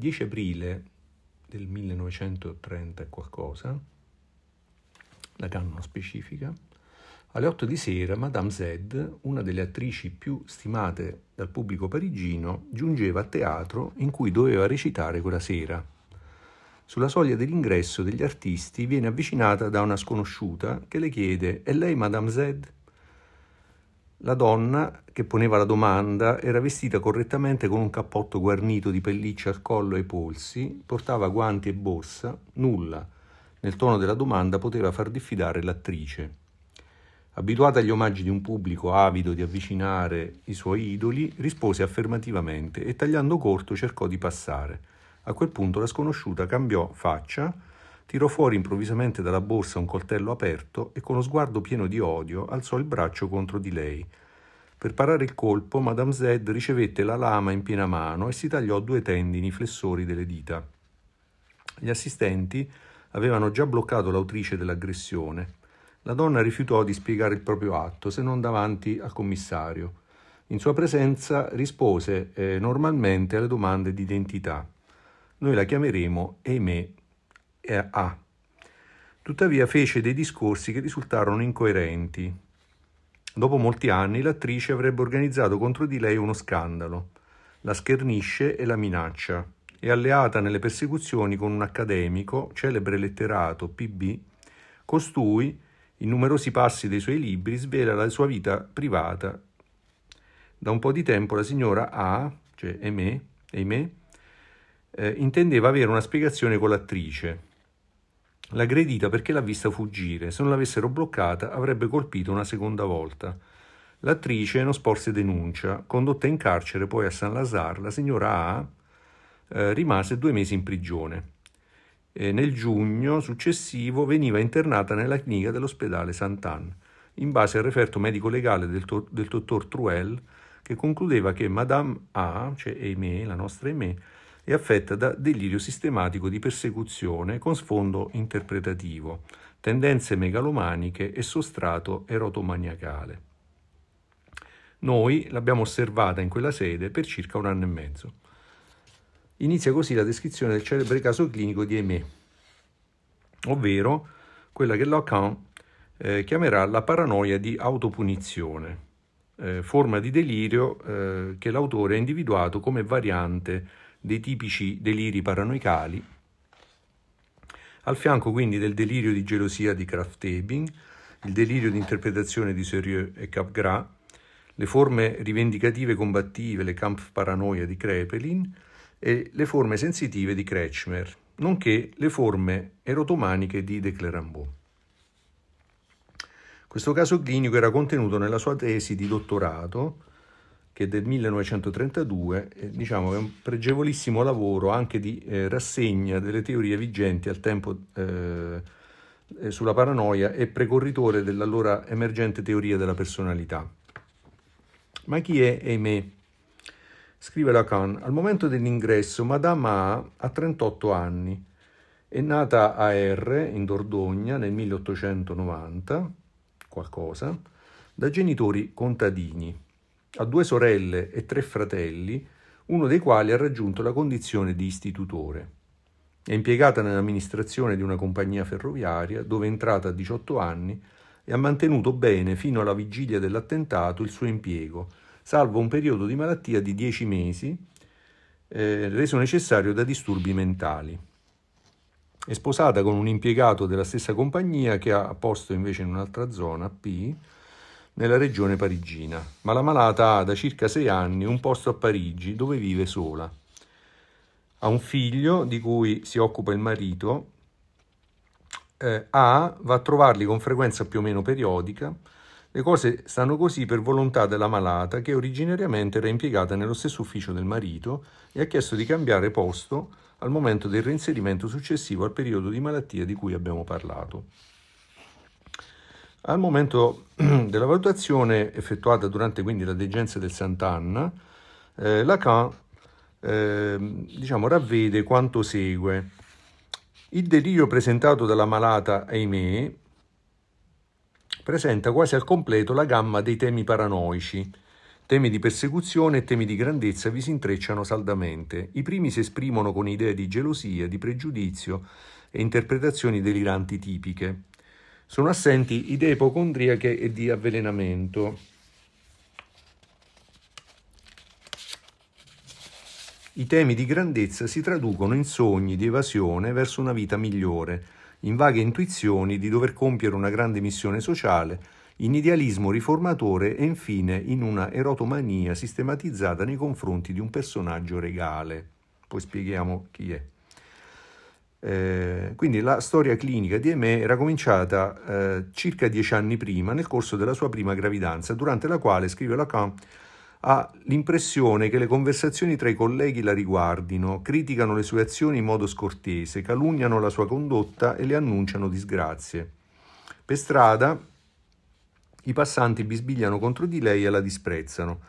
10 aprile del 1930 e qualcosa, la canna specifica, alle 8 di sera Madame Z, una delle attrici più stimate dal pubblico parigino, giungeva a teatro in cui doveva recitare quella sera. Sulla soglia dell'ingresso degli artisti viene avvicinata da una sconosciuta che le chiede «È lei Madame Z?» La donna che poneva la domanda era vestita correttamente con un cappotto guarnito di pelliccia al collo e ai polsi, portava guanti e borsa, nulla. Nel tono della domanda poteva far diffidare l'attrice. Abituata agli omaggi di un pubblico avido di avvicinare i suoi idoli, rispose affermativamente e tagliando corto cercò di passare. A quel punto la sconosciuta cambiò faccia, tirò fuori improvvisamente dalla borsa un coltello aperto e con lo sguardo pieno di odio alzò il braccio contro di lei. Per parare il colpo, Madame Z ricevette la lama in piena mano e si tagliò due tendini flessori delle dita. Gli assistenti avevano già bloccato l'autrice dell'aggressione. La donna rifiutò di spiegare il proprio atto se non davanti al commissario. In sua presenza rispose eh, normalmente alle domande di identità. Noi la chiameremo Aimé A. Tuttavia fece dei discorsi che risultarono incoerenti. Dopo molti anni l'attrice avrebbe organizzato contro di lei uno scandalo. La schernisce e la minaccia. È alleata nelle persecuzioni con un accademico, celebre letterato, PB. Costui in numerosi passi dei suoi libri svela la sua vita privata. Da un po' di tempo la signora A, cioè Aimé, Aimé eh, intendeva avere una spiegazione con l'attrice. L'aggredita perché l'ha vista fuggire, se non l'avessero bloccata avrebbe colpito una seconda volta. L'attrice non sporse denuncia, condotta in carcere poi a Saint-Lazare, la signora A eh, rimase due mesi in prigione. E nel giugno successivo veniva internata nella clinica dell'ospedale Sant'Anne, in base al referto medico-legale del, to- del dottor Truel, che concludeva che Madame A, cioè Aimé, la nostra Aimé, è affetta da delirio sistematico di persecuzione con sfondo interpretativo, tendenze megalomaniche e sostrato erotomaniacale. Noi l'abbiamo osservata in quella sede per circa un anno e mezzo. Inizia così la descrizione del celebre caso clinico di Aimé, ovvero quella che Lacan eh, chiamerà la paranoia di autopunizione, eh, forma di delirio eh, che l'autore ha individuato come variante dei tipici deliri paranoicali, al fianco quindi del delirio di gelosia di Kraft-Ebing, il delirio di interpretazione di Sérieux e Capgras, le forme rivendicative combattive, le Kampfparanoia di Krepelin, e le forme sensitive di Kretschmer, nonché le forme erotomaniche di De Clerambault. Questo caso clinico era contenuto nella sua tesi di dottorato, che è del 1932, eh, diciamo è un pregevolissimo lavoro anche di eh, rassegna delle teorie vigenti al tempo eh, eh sulla paranoia e precorritore dell'allora emergente teoria della personalità. Ma chi è Aimé? Scrive Lacan, al momento dell'ingresso Madame A ha 38 anni, è nata a R, in Dordogna, nel 1890, qualcosa, da genitori contadini. Ha due sorelle e tre fratelli, uno dei quali ha raggiunto la condizione di istitutore. È impiegata nell'amministrazione di una compagnia ferroviaria dove è entrata a 18 anni e ha mantenuto bene fino alla vigilia dell'attentato il suo impiego, salvo un periodo di malattia di 10 mesi eh, reso necessario da disturbi mentali. È sposata con un impiegato della stessa compagnia che ha posto invece in un'altra zona, P, nella regione parigina, ma la malata ha da circa sei anni un posto a Parigi dove vive sola. Ha un figlio di cui si occupa il marito, eh, A va a trovarli con frequenza più o meno periodica, le cose stanno così per volontà della malata che originariamente era impiegata nello stesso ufficio del marito e ha chiesto di cambiare posto al momento del reinserimento successivo al periodo di malattia di cui abbiamo parlato. Al momento della valutazione effettuata durante quindi la degenza del Sant'Anna, eh, Lacan eh, diciamo, ravvede quanto segue. Il delirio presentato dalla malata, ahimè, presenta quasi al completo la gamma dei temi paranoici, Temi di persecuzione e temi di grandezza vi si intrecciano saldamente. I primi si esprimono con idee di gelosia, di pregiudizio e interpretazioni deliranti tipiche. Sono assenti idee ipocondriache e di avvelenamento. I temi di grandezza si traducono in sogni di evasione verso una vita migliore, in vaghe intuizioni di dover compiere una grande missione sociale, in idealismo riformatore e infine in una erotomania sistematizzata nei confronti di un personaggio regale. Poi spieghiamo chi è. Eh, quindi la storia clinica di Aimé era cominciata eh, circa dieci anni prima, nel corso della sua prima gravidanza, durante la quale, scrive Lacan, ha l'impressione che le conversazioni tra i colleghi la riguardino, criticano le sue azioni in modo scortese, calunniano la sua condotta e le annunciano disgrazie. Per strada i passanti bisbigliano contro di lei e la disprezzano.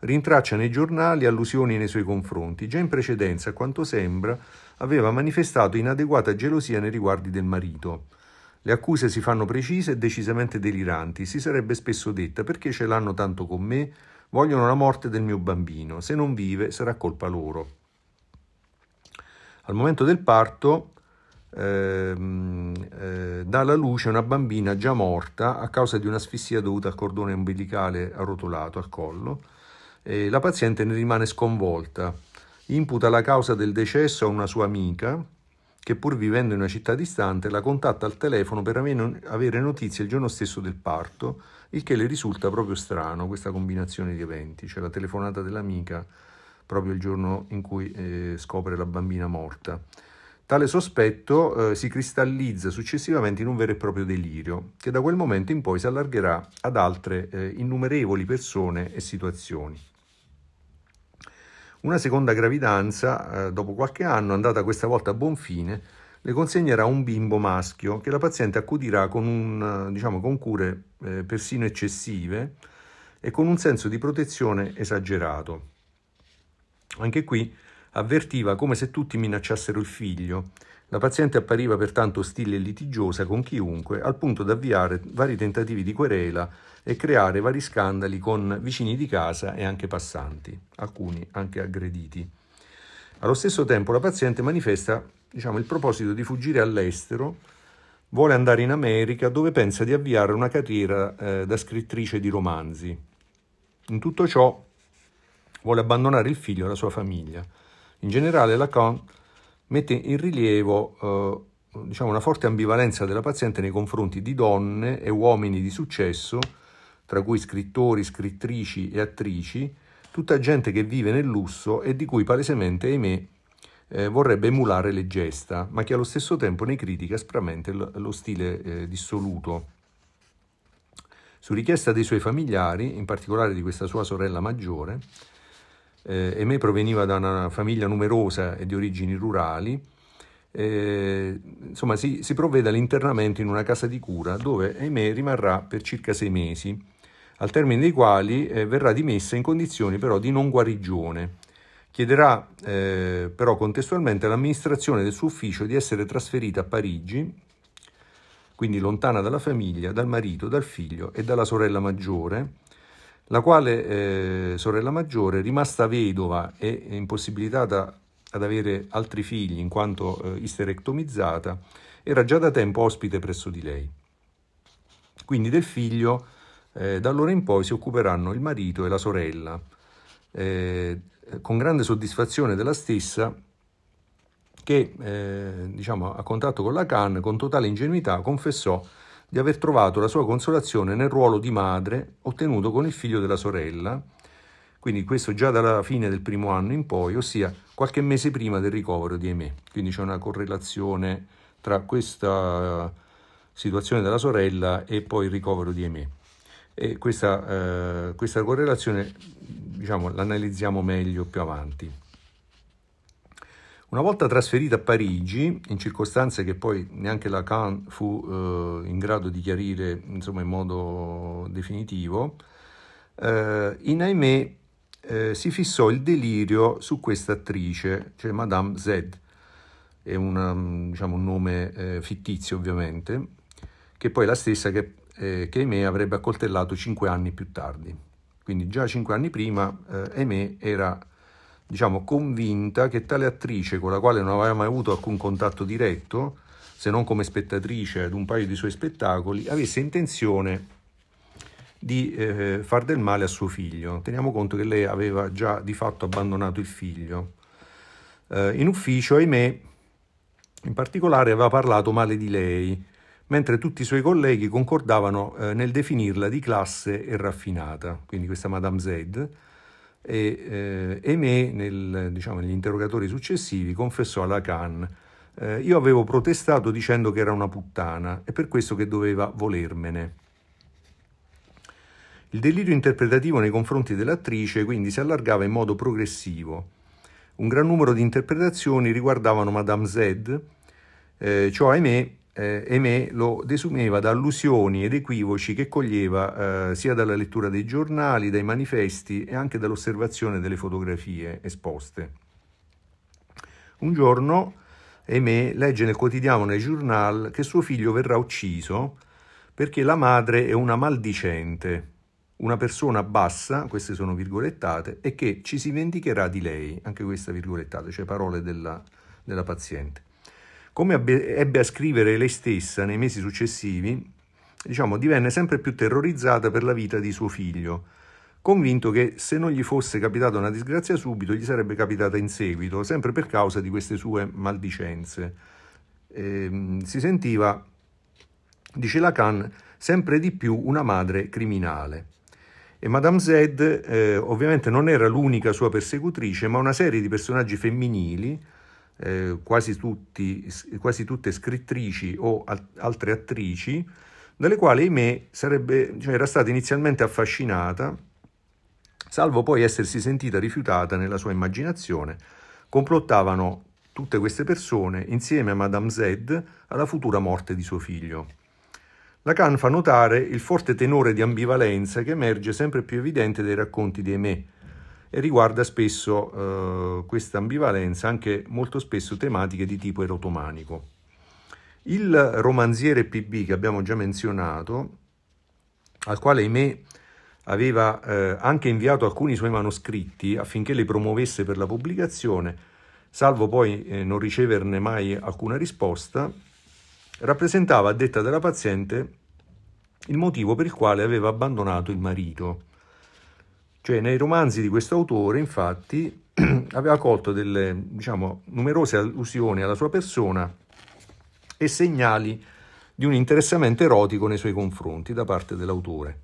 Rintraccia nei giornali allusioni nei suoi confronti. Già in precedenza, a quanto sembra, aveva manifestato inadeguata gelosia nei riguardi del marito. Le accuse si fanno precise e decisamente deliranti. Si sarebbe spesso detta perché ce l'hanno tanto con me, vogliono la morte del mio bambino. Se non vive sarà colpa loro. Al momento del parto Ehm, eh, dà alla luce una bambina già morta a causa di un'asfissia dovuta al cordone umbilicale arrotolato al collo. E la paziente ne rimane sconvolta. Imputa la causa del decesso a una sua amica che pur vivendo in una città distante la contatta al telefono per avere notizie il giorno stesso del parto, il che le risulta proprio strano questa combinazione di eventi, cioè la telefonata dell'amica proprio il giorno in cui eh, scopre la bambina morta. Tale sospetto eh, si cristallizza successivamente in un vero e proprio delirio, che da quel momento in poi si allargherà ad altre eh, innumerevoli persone e situazioni. Una seconda gravidanza, eh, dopo qualche anno, andata questa volta a buon fine, le consegnerà un bimbo maschio che la paziente accudirà con, un, diciamo, con cure eh, persino eccessive e con un senso di protezione esagerato. Anche qui avvertiva come se tutti minacciassero il figlio. La paziente appariva pertanto ostile e litigiosa con chiunque, al punto da avviare vari tentativi di querela e creare vari scandali con vicini di casa e anche passanti, alcuni anche aggrediti. Allo stesso tempo la paziente manifesta diciamo, il proposito di fuggire all'estero, vuole andare in America dove pensa di avviare una carriera eh, da scrittrice di romanzi. In tutto ciò vuole abbandonare il figlio e la sua famiglia. In generale Lacan mette in rilievo eh, diciamo una forte ambivalenza della paziente nei confronti di donne e uomini di successo, tra cui scrittori, scrittrici e attrici, tutta gente che vive nel lusso e di cui palesemente, ahimè, eh, vorrebbe emulare le gesta, ma che allo stesso tempo ne critica aspramente lo, stile eh, dissoluto. Su richiesta dei suoi familiari, in particolare di questa sua sorella maggiore, eh, Aimé proveniva da una famiglia numerosa e di origini rurali, eh, insomma si, si, provvede all'internamento in una casa di cura dove Aimé rimarrà per circa sei mesi, al termine dei quali eh, verrà dimessa in condizioni però di non guarigione. Chiederà eh, però contestualmente all'amministrazione del suo ufficio di essere trasferita a Parigi, quindi lontana dalla famiglia, dal marito, dal figlio e dalla sorella maggiore, la quale eh, sorella maggiore, rimasta vedova e impossibilitata ad avere altri figli in quanto eh, isterectomizzata, era già da tempo ospite presso di lei. Quindi del figlio eh, da allora in poi si occuperanno il marito e la sorella, eh, con grande soddisfazione della stessa che eh, diciamo, a contatto con Lacan con totale ingenuità confessò di aver trovato la sua consolazione nel ruolo di madre ottenuto con il figlio della sorella, quindi questo già dalla fine del primo anno in poi, ossia qualche mese prima del ricovero di Aimé. Quindi c'è una correlazione tra questa situazione della sorella e poi il ricovero di Aimé. E questa, eh, questa correlazione diciamo, l'analizziamo meglio più avanti. Una volta trasferita a Parigi, in circostanze che poi neanche Lacan fu eh, in grado di chiarire insomma, in modo definitivo, eh, in Aimé eh, si fissò il delirio su questa attrice, cioè Madame Z, è una, diciamo, un nome eh, fittizio ovviamente, che poi è la stessa che, eh, che Aimé avrebbe accoltellato cinque anni più tardi. quindi già cinque anni prima, eh, Aimé era diciamo, convinta che tale attrice, con la quale non aveva mai avuto alcun contatto diretto, se non come spettatrice ad un paio di suoi spettacoli, avesse intenzione di eh, far del male a suo figlio. Teniamo conto che lei aveva già di fatto abbandonato il figlio. Eh, in ufficio, ahimè, in particolare aveva parlato male di lei, mentre tutti i suoi colleghi concordavano eh, nel definirla di classe e raffinata, quindi questa Madame Z, e eh, Aimé, nel, diciamo, negli interrogatori successivi, confessò alla Khan eh, io avevo protestato dicendo che era una puttana e per questo che doveva volermene. Il delirio interpretativo nei confronti dell'attrice quindi si allargava in modo progressivo. Un gran numero di interpretazioni riguardavano Madame Z, eh, ciò ahimè eh, Aimé lo desumeva da allusioni ed equivoci che coglieva eh, sia dalla lettura dei giornali, dai manifesti e anche dall'osservazione delle fotografie esposte. Un giorno Aimé legge nel quotidiano nel journal che suo figlio verrà ucciso perché la madre è una maldicente, una persona bassa, queste sono virgolettate, e che ci si vendicherà di lei, anche questa virgolettata, cioè parole della, della paziente. Come ebbe a scrivere lei stessa nei mesi successivi, diciamo, divenne sempre più terrorizzata per la vita di suo figlio, convinto che se non gli fosse capitata una disgrazia subito, gli sarebbe capitata in seguito, sempre per causa di queste sue maldicenze. Eh, si sentiva, dice Lacan, sempre di più una madre criminale. E Madame Z eh, ovviamente non era l'unica sua persecutrice, ma una serie di personaggi femminili eh, quasi, tutti, quasi, tutte scrittrici o al- altre attrici, dalle quali Aimee sarebbe, cioè, era stata inizialmente affascinata, salvo poi essersi sentita rifiutata nella sua immaginazione, complottavano tutte queste persone insieme a Madame Z alla futura morte di suo figlio. Lacan fa notare il forte tenore di ambivalenza che emerge sempre più evidente dai racconti di Aimé, riguarda spesso eh, questa ambivalenza anche molto spesso tematiche di tipo erotomanico. Il romanziere PB che abbiamo già menzionato, al quale Aimé aveva eh, anche inviato alcuni suoi manoscritti affinché li promuovesse per la pubblicazione, salvo poi eh, non riceverne mai alcuna risposta, rappresentava, a detta della paziente, il motivo per il quale aveva abbandonato il marito cioè nei romanzi di questo autore, infatti, aveva colto delle diciamo, numerose allusioni alla sua persona e segnali di un interessamento erotico nei suoi confronti da parte dell'autore.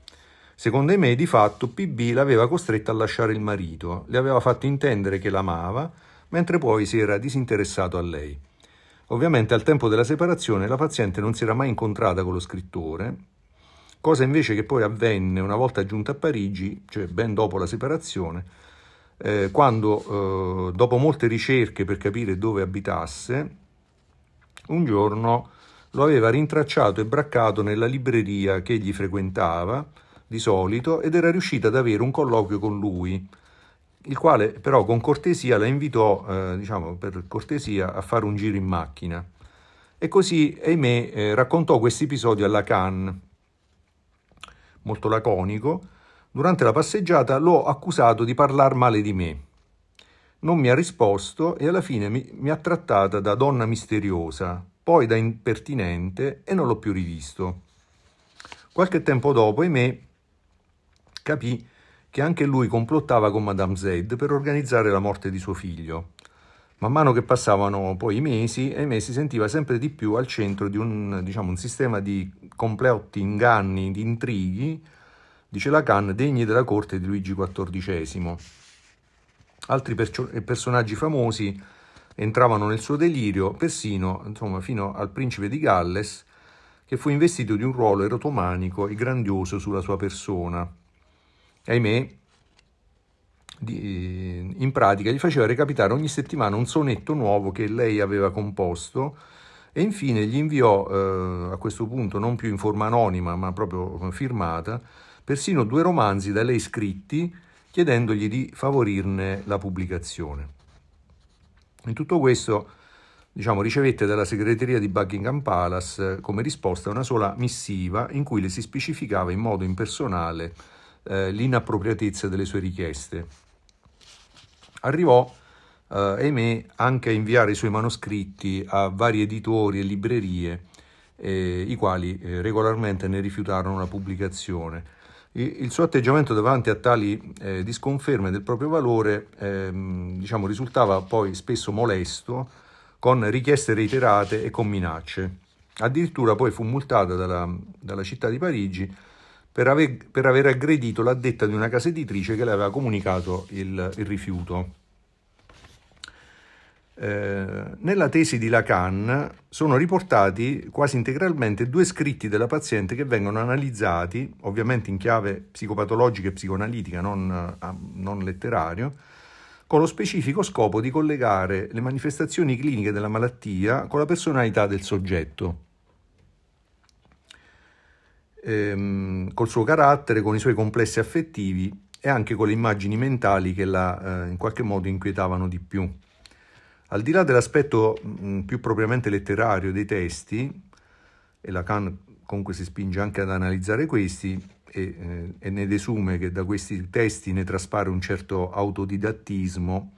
Secondo me, di fatto, PB l'aveva costretta a lasciare il marito, le aveva fatto intendere che l'amava, mentre poi si era disinteressato a lei. Ovviamente al tempo della separazione la paziente non si era mai incontrata con lo scrittore cosa invece che poi avvenne una volta giunta a Parigi, cioè ben dopo la separazione, eh, quando, eh, dopo molte ricerche per capire dove abitasse, un giorno lo aveva rintracciato e braccato nella libreria che egli frequentava di solito ed era riuscita ad avere un colloquio con lui, il quale però con cortesia la invitò, eh, diciamo per cortesia, a fare un giro in macchina. E così, ahimè, eh, raccontò questo episodio alla Cannes, molto laconico, durante la passeggiata l'ho accusato di parlar male di me. Non mi ha risposto e alla fine mi, mi ha trattata da donna misteriosa, poi da impertinente e non l'ho più rivisto. Qualche tempo dopo, ahimè, capì che anche lui complottava con Madame Z per organizzare la morte di suo figlio. Man mano che passavano poi i mesi, ahimè si sentiva sempre di più al centro di un, diciamo, un sistema di complotti, inganni, di intrighi, dice Lacan, degni della corte di Luigi XIV. Altri percio- personaggi famosi entravano nel suo delirio, persino insomma, fino al principe di Galles, che fu investito di un ruolo erotomanico e grandioso sulla sua persona. Ahimè, in pratica gli faceva recapitare ogni settimana un sonetto nuovo che lei aveva composto e infine gli inviò eh, a questo punto non più in forma anonima ma proprio firmata persino due romanzi da lei scritti chiedendogli di favorirne la pubblicazione. In tutto questo diciamo, ricevette dalla segreteria di Buckingham Palace come risposta una sola missiva in cui le si specificava in modo impersonale eh, l'inappropriatezza delle sue richieste. Arrivò eh, ahimè anche a inviare i suoi manoscritti a vari editori e librerie, eh, i quali eh, regolarmente ne rifiutarono la pubblicazione. Il, suo atteggiamento davanti a tali eh, disconferme del proprio valore ehm, diciamo, risultava poi spesso molesto, con richieste reiterate e con minacce. Addirittura poi fu multata dalla, dalla città di Parigi per aver, per aver, aggredito l'addetta di una casa editrice che le aveva comunicato il, il rifiuto. Eh, nella tesi di Lacan sono riportati quasi integralmente due scritti della paziente che vengono analizzati, ovviamente in chiave psicopatologica e psicoanalitica, non, eh, non letterario, con lo specifico scopo di collegare le manifestazioni cliniche della malattia con la personalità del soggetto, ehm, col suo carattere, con i suoi complessi affettivi e anche con le immagini mentali che la eh, in qualche modo inquietavano di più. Al di là dell'aspetto mh, più propriamente letterario dei testi, e Lacan comunque si spinge anche ad analizzare questi, e, eh, e ne desume che da questi testi ne traspare un certo autodidattismo,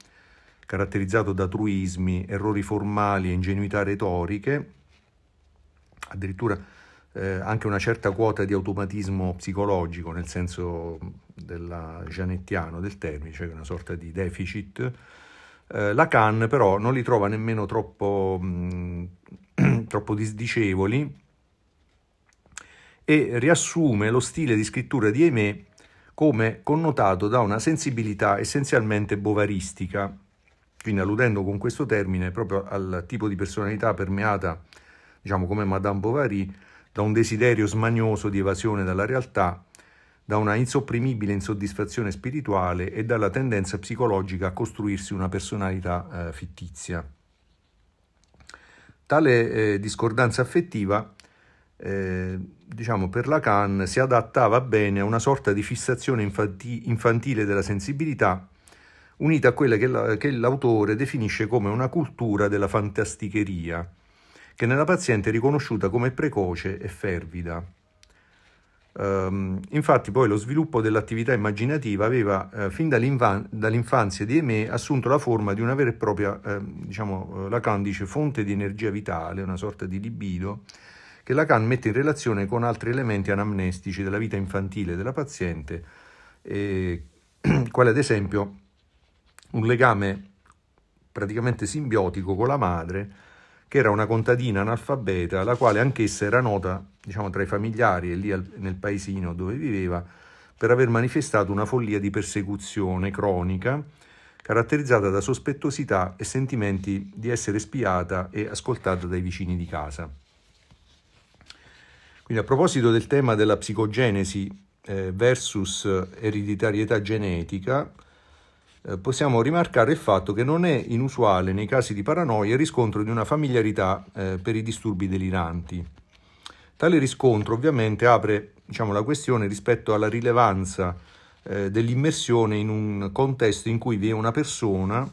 caratterizzato da truismi, errori formali e ingenuità retoriche, addirittura eh, anche una certa quota di automatismo psicologico, nel senso della gianettiano del termine, cioè una sorta di deficit, eh, Lacan però non li trova nemmeno troppo, mh, troppo disdicevoli e riassume lo stile di scrittura di Aimé come connotato da una sensibilità essenzialmente bovaristica, quindi alludendo con questo termine proprio al tipo di personalità permeata, diciamo come Madame Bovary, da un desiderio smanioso di evasione dalla realtà da una insopprimibile insoddisfazione spirituale e dalla tendenza psicologica a costruirsi una personalità eh, fittizia. Tale eh, discordanza affettiva, eh, diciamo per Lacan, si adattava bene a una sorta di fissazione infanti- infantile della sensibilità, unita a quella che, la, che l'autore definisce come una cultura della fantasticheria, che nella paziente è riconosciuta come precoce e fervida. Um, infatti poi lo sviluppo dell'attività immaginativa aveva uh, fin dall'infanzia di Aimé assunto la forma di una vera e propria, uh, diciamo, uh, Lacan dice, fonte di energia vitale, una sorta di libido, che Lacan mette in relazione con altri elementi anamnestici della vita infantile della paziente, eh, quale ad esempio un legame praticamente simbiotico con la madre, che era una contadina analfabeta, la quale anch'essa era nota diciamo, tra i familiari e lì al, nel paesino dove viveva, per aver manifestato una follia di persecuzione cronica, caratterizzata da sospettosità e sentimenti di essere spiata e ascoltata dai vicini di casa. Quindi a proposito del tema della psicogenesi eh, versus ereditarietà genetica, possiamo rimarcare il fatto che non è inusuale nei casi di paranoia il riscontro di una familiarità eh, per i disturbi deliranti. Tale riscontro ovviamente apre diciamo, la questione rispetto alla rilevanza eh, dell'immersione in un contesto in cui vi è una persona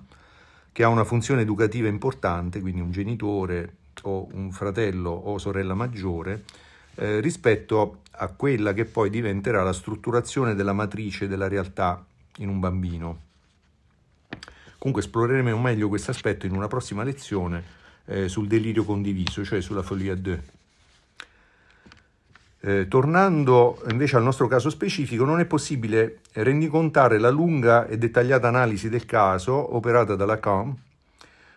che ha una funzione educativa importante, quindi un genitore o un fratello o sorella maggiore, eh, rispetto a quella che poi diventerà la strutturazione della matrice della realtà in un bambino. Comunque esploreremo meglio questo aspetto in una prossima lezione eh, sul delirio condiviso, cioè sulla folia 2. Eh, tornando invece al nostro caso specifico, non è possibile rendicontare la lunga e dettagliata analisi del caso operata da Lacan,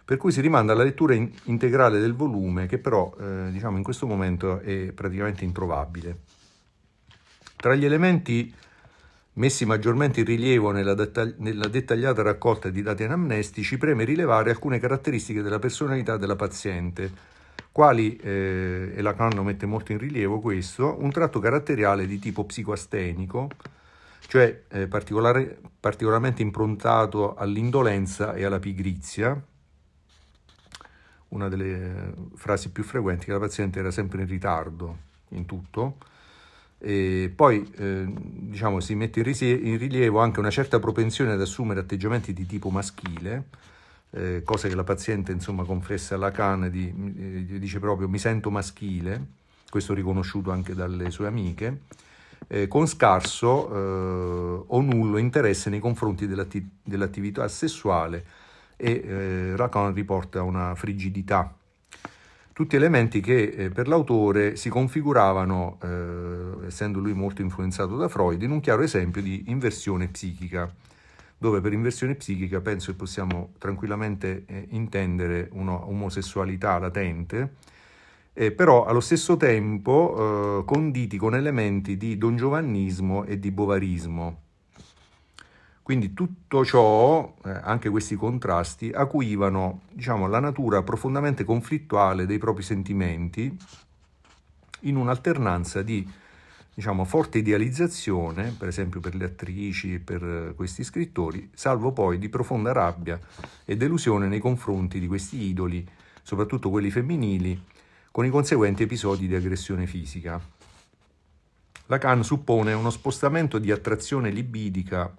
per cui si rimanda alla lettura in- integrale del volume, che però eh, diciamo in questo momento è praticamente introvabile. Tra gli elementi messi maggiormente in rilievo nella, dettagli- nella, dettagliata raccolta di dati anamnestici, preme rilevare alcune caratteristiche della personalità della paziente, quali, eh, e Lacan mette molto in rilievo questo, un tratto caratteriale di tipo psicoastenico, cioè eh, particolarmente improntato all'indolenza e alla pigrizia, una delle frasi più frequenti che la paziente era sempre in ritardo in tutto, e poi eh, diciamo, si mette in rilievo anche una certa propensione ad assumere atteggiamenti di tipo maschile, eh, cosa che la paziente insomma, confessa a Lacan, di, eh, dice proprio mi sento maschile, questo riconosciuto anche dalle sue amiche, eh, con scarso eh, o nullo interesse nei confronti dell'atti- dell'attività sessuale e eh, Lacan riporta una frigidità. Tutti elementi che eh, per l'autore si configuravano, eh, essendo lui molto influenzato da Freud, in un chiaro esempio di inversione psichica, dove per inversione psichica penso che possiamo tranquillamente eh, intendere un'omosessualità latente, eh, però allo stesso tempo eh, conditi con elementi di dongiovannismo e di bovarismo. Quindi tutto ciò, eh, anche questi contrasti, acuivano diciamo, la natura profondamente conflittuale dei propri sentimenti in un'alternanza di diciamo, forte idealizzazione, per esempio per le attrici e per questi scrittori, salvo poi di profonda rabbia e delusione nei confronti di questi idoli, soprattutto quelli femminili, con i conseguenti episodi di aggressione fisica. Lacan suppone uno spostamento di attrazione libidica,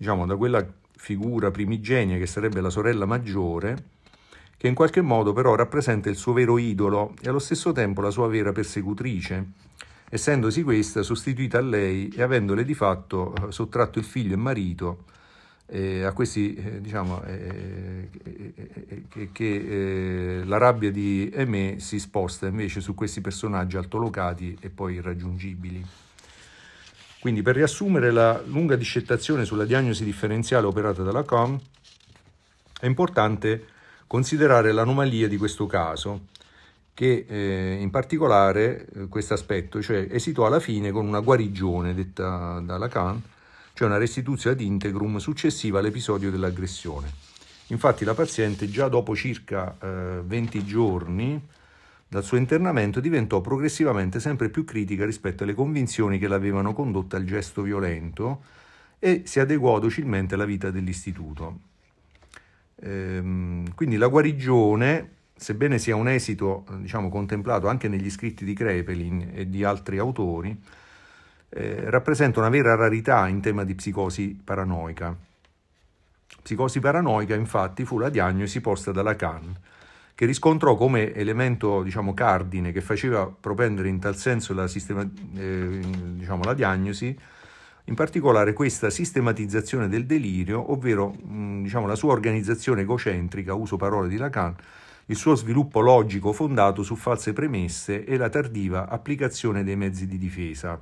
diciamo, da quella figura primigenia che sarebbe la sorella maggiore, che in qualche modo però rappresenta il suo vero idolo e allo stesso tempo la sua vera persecutrice, essendosi questa sostituita a lei e avendole di fatto eh, sottratto il figlio e il marito eh, a questi, eh, diciamo, eh, eh, eh che, la rabbia di Aimé si sposta invece su questi personaggi altolocati e poi irraggiungibili. Quindi per riassumere la lunga discettazione sulla diagnosi differenziale operata da Lacan, è importante considerare l'anomalia di questo caso, che eh, in particolare eh, questo aspetto, cioè esitò alla fine con una guarigione detta da Lacan, cioè una restituzione ad integrum successiva all'episodio dell'aggressione. Infatti la paziente già dopo circa eh, 20 giorni dal suo internamento diventò progressivamente sempre più critica rispetto alle convinzioni che l'avevano condotta al gesto violento e si adeguò docilmente alla vita dell'istituto. Ehm, quindi la guarigione, sebbene sia un esito diciamo, contemplato anche negli scritti di Krepelin e di altri autori, eh, rappresenta una vera rarità in tema di psicosi paranoica. Psicosi paranoica, infatti, fu la diagnosi posta da Lacan, che riscontrò come elemento diciamo, cardine che faceva propendere in tal senso la, sistema, eh, diciamo, la diagnosi, in particolare questa sistematizzazione del delirio, ovvero mh, diciamo, la sua organizzazione egocentrica, uso parole di Lacan, il suo sviluppo logico fondato su false premesse e la tardiva applicazione dei mezzi di difesa.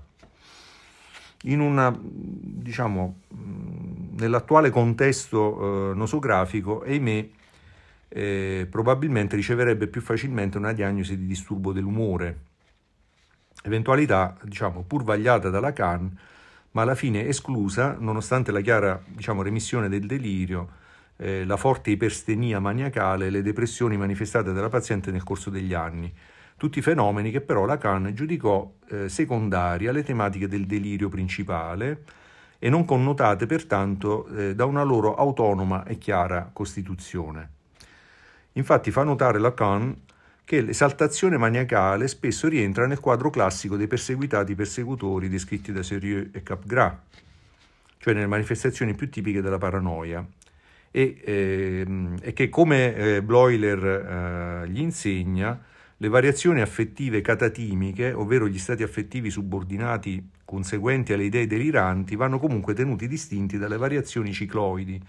Una, diciamo, nell'attuale contesto eh, nosografico, ahimè, eh, probabilmente riceverebbe più facilmente una diagnosi di disturbo dell'umore, eventualità, diciamo, pur vagliata da Lacan, ma alla fine esclusa, nonostante la chiara, diciamo, remissione del delirio, eh, la forte iperstenia maniacale e le depressioni manifestate dalla paziente nel corso degli anni tutti fenomeni che però Lacan giudicò eh, secondari alle tematiche del delirio principale e non connotate pertanto eh, da una loro autonoma e chiara costituzione. Infatti fa notare Lacan che l'esaltazione maniacale spesso rientra nel quadro classico dei perseguitati persecutori descritti da Serieux e Capgras, cioè nelle manifestazioni più tipiche della paranoia, e, eh, e che come eh, Bloiler eh, gli insegna, le variazioni affettive catatimiche, ovvero gli stati affettivi subordinati conseguenti alle idee deliranti, vanno comunque tenuti distinti dalle variazioni cicloidi,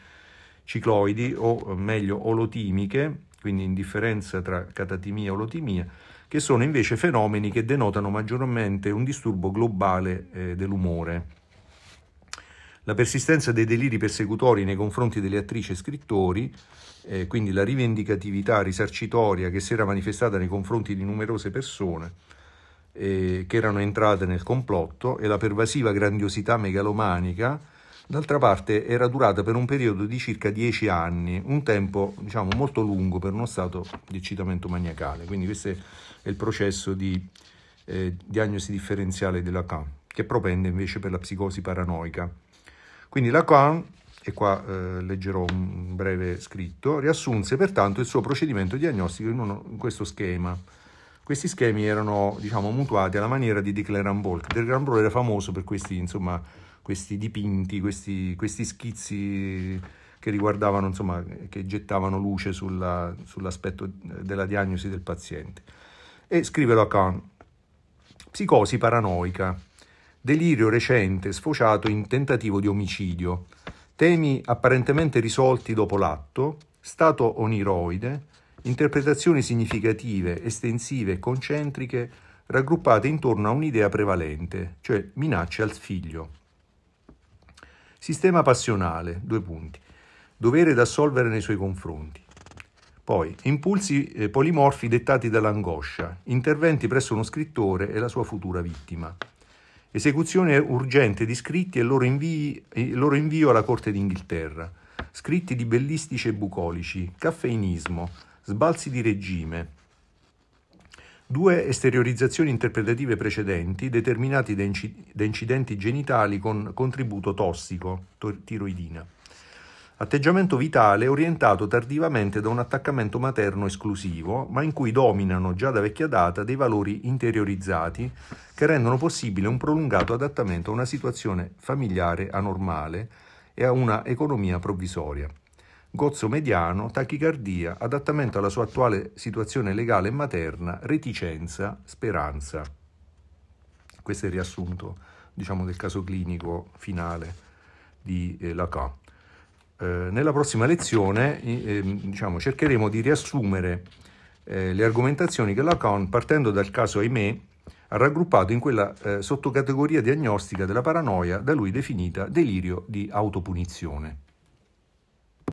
cicloidi o meglio olotimiche, quindi in differenza tra catatimia e olotimia, che sono invece fenomeni che denotano maggiormente un disturbo globale eh, dell'umore. La persistenza dei deliri persecutori nei confronti delle attrici e scrittori eh, quindi la rivendicatività risarcitoria che si era manifestata nei confronti di numerose persone eh, che erano entrate nel complotto e la pervasiva grandiosità megalomanica, d'altra parte era durata per un periodo di circa dieci anni, un tempo diciamo molto lungo per uno stato di eccitamento maniacale. Quindi questo è il processo di eh, diagnosi differenziale di Lacan, che propende invece per la psicosi paranoica. Quindi Lacan e qua eh, leggerò un breve scritto, riassunse pertanto il suo procedimento diagnostico in, uno, in questo schema. Questi schemi erano diciamo, mutuati alla maniera di Dick Rambaud. Dick Rambaud era famoso per questi, insomma, questi dipinti, questi, questi, schizzi che riguardavano, insomma, che gettavano luce sulla, sull'aspetto della diagnosi del paziente. E scrive Lacan, psicosi paranoica. Delirio recente sfociato in tentativo di omicidio, temi apparentemente risolti dopo l'atto, stato oniroide, interpretazioni significative, estensive e concentriche raggruppate intorno a un'idea prevalente, cioè minacce al figlio. Sistema passionale, due punti. Dovere da assolvere nei suoi confronti. Poi, impulsi eh, polimorfi dettati dall'angoscia, interventi presso uno scrittore e la sua futura vittima. Esecuzione urgente di scritti e loro, invii, loro invio alla Corte d'Inghilterra. Scritti di bellistici e bucolici, caffeinismo, sbalzi di regime. Due esteriorizzazioni interpretative precedenti determinati da, incidenti genitali con contributo tossico, tiroidina. Atteggiamento vitale orientato tardivamente da un attaccamento materno esclusivo, ma in cui dominano già da vecchia data dei valori interiorizzati che rendono possibile un prolungato adattamento a una situazione familiare anormale e a una economia provvisoria. Gozzo mediano, tachicardia, adattamento alla sua attuale situazione legale e materna, reticenza, speranza. Questo è il riassunto, diciamo, del caso clinico finale di eh, Lacan. Eh, nella prossima lezione eh, diciamo, cercheremo di riassumere eh, le argomentazioni che Lacan, partendo dal caso Aimé, ha raggruppato in quella eh, sottocategoria diagnostica della paranoia da lui definita delirio di autopunizione.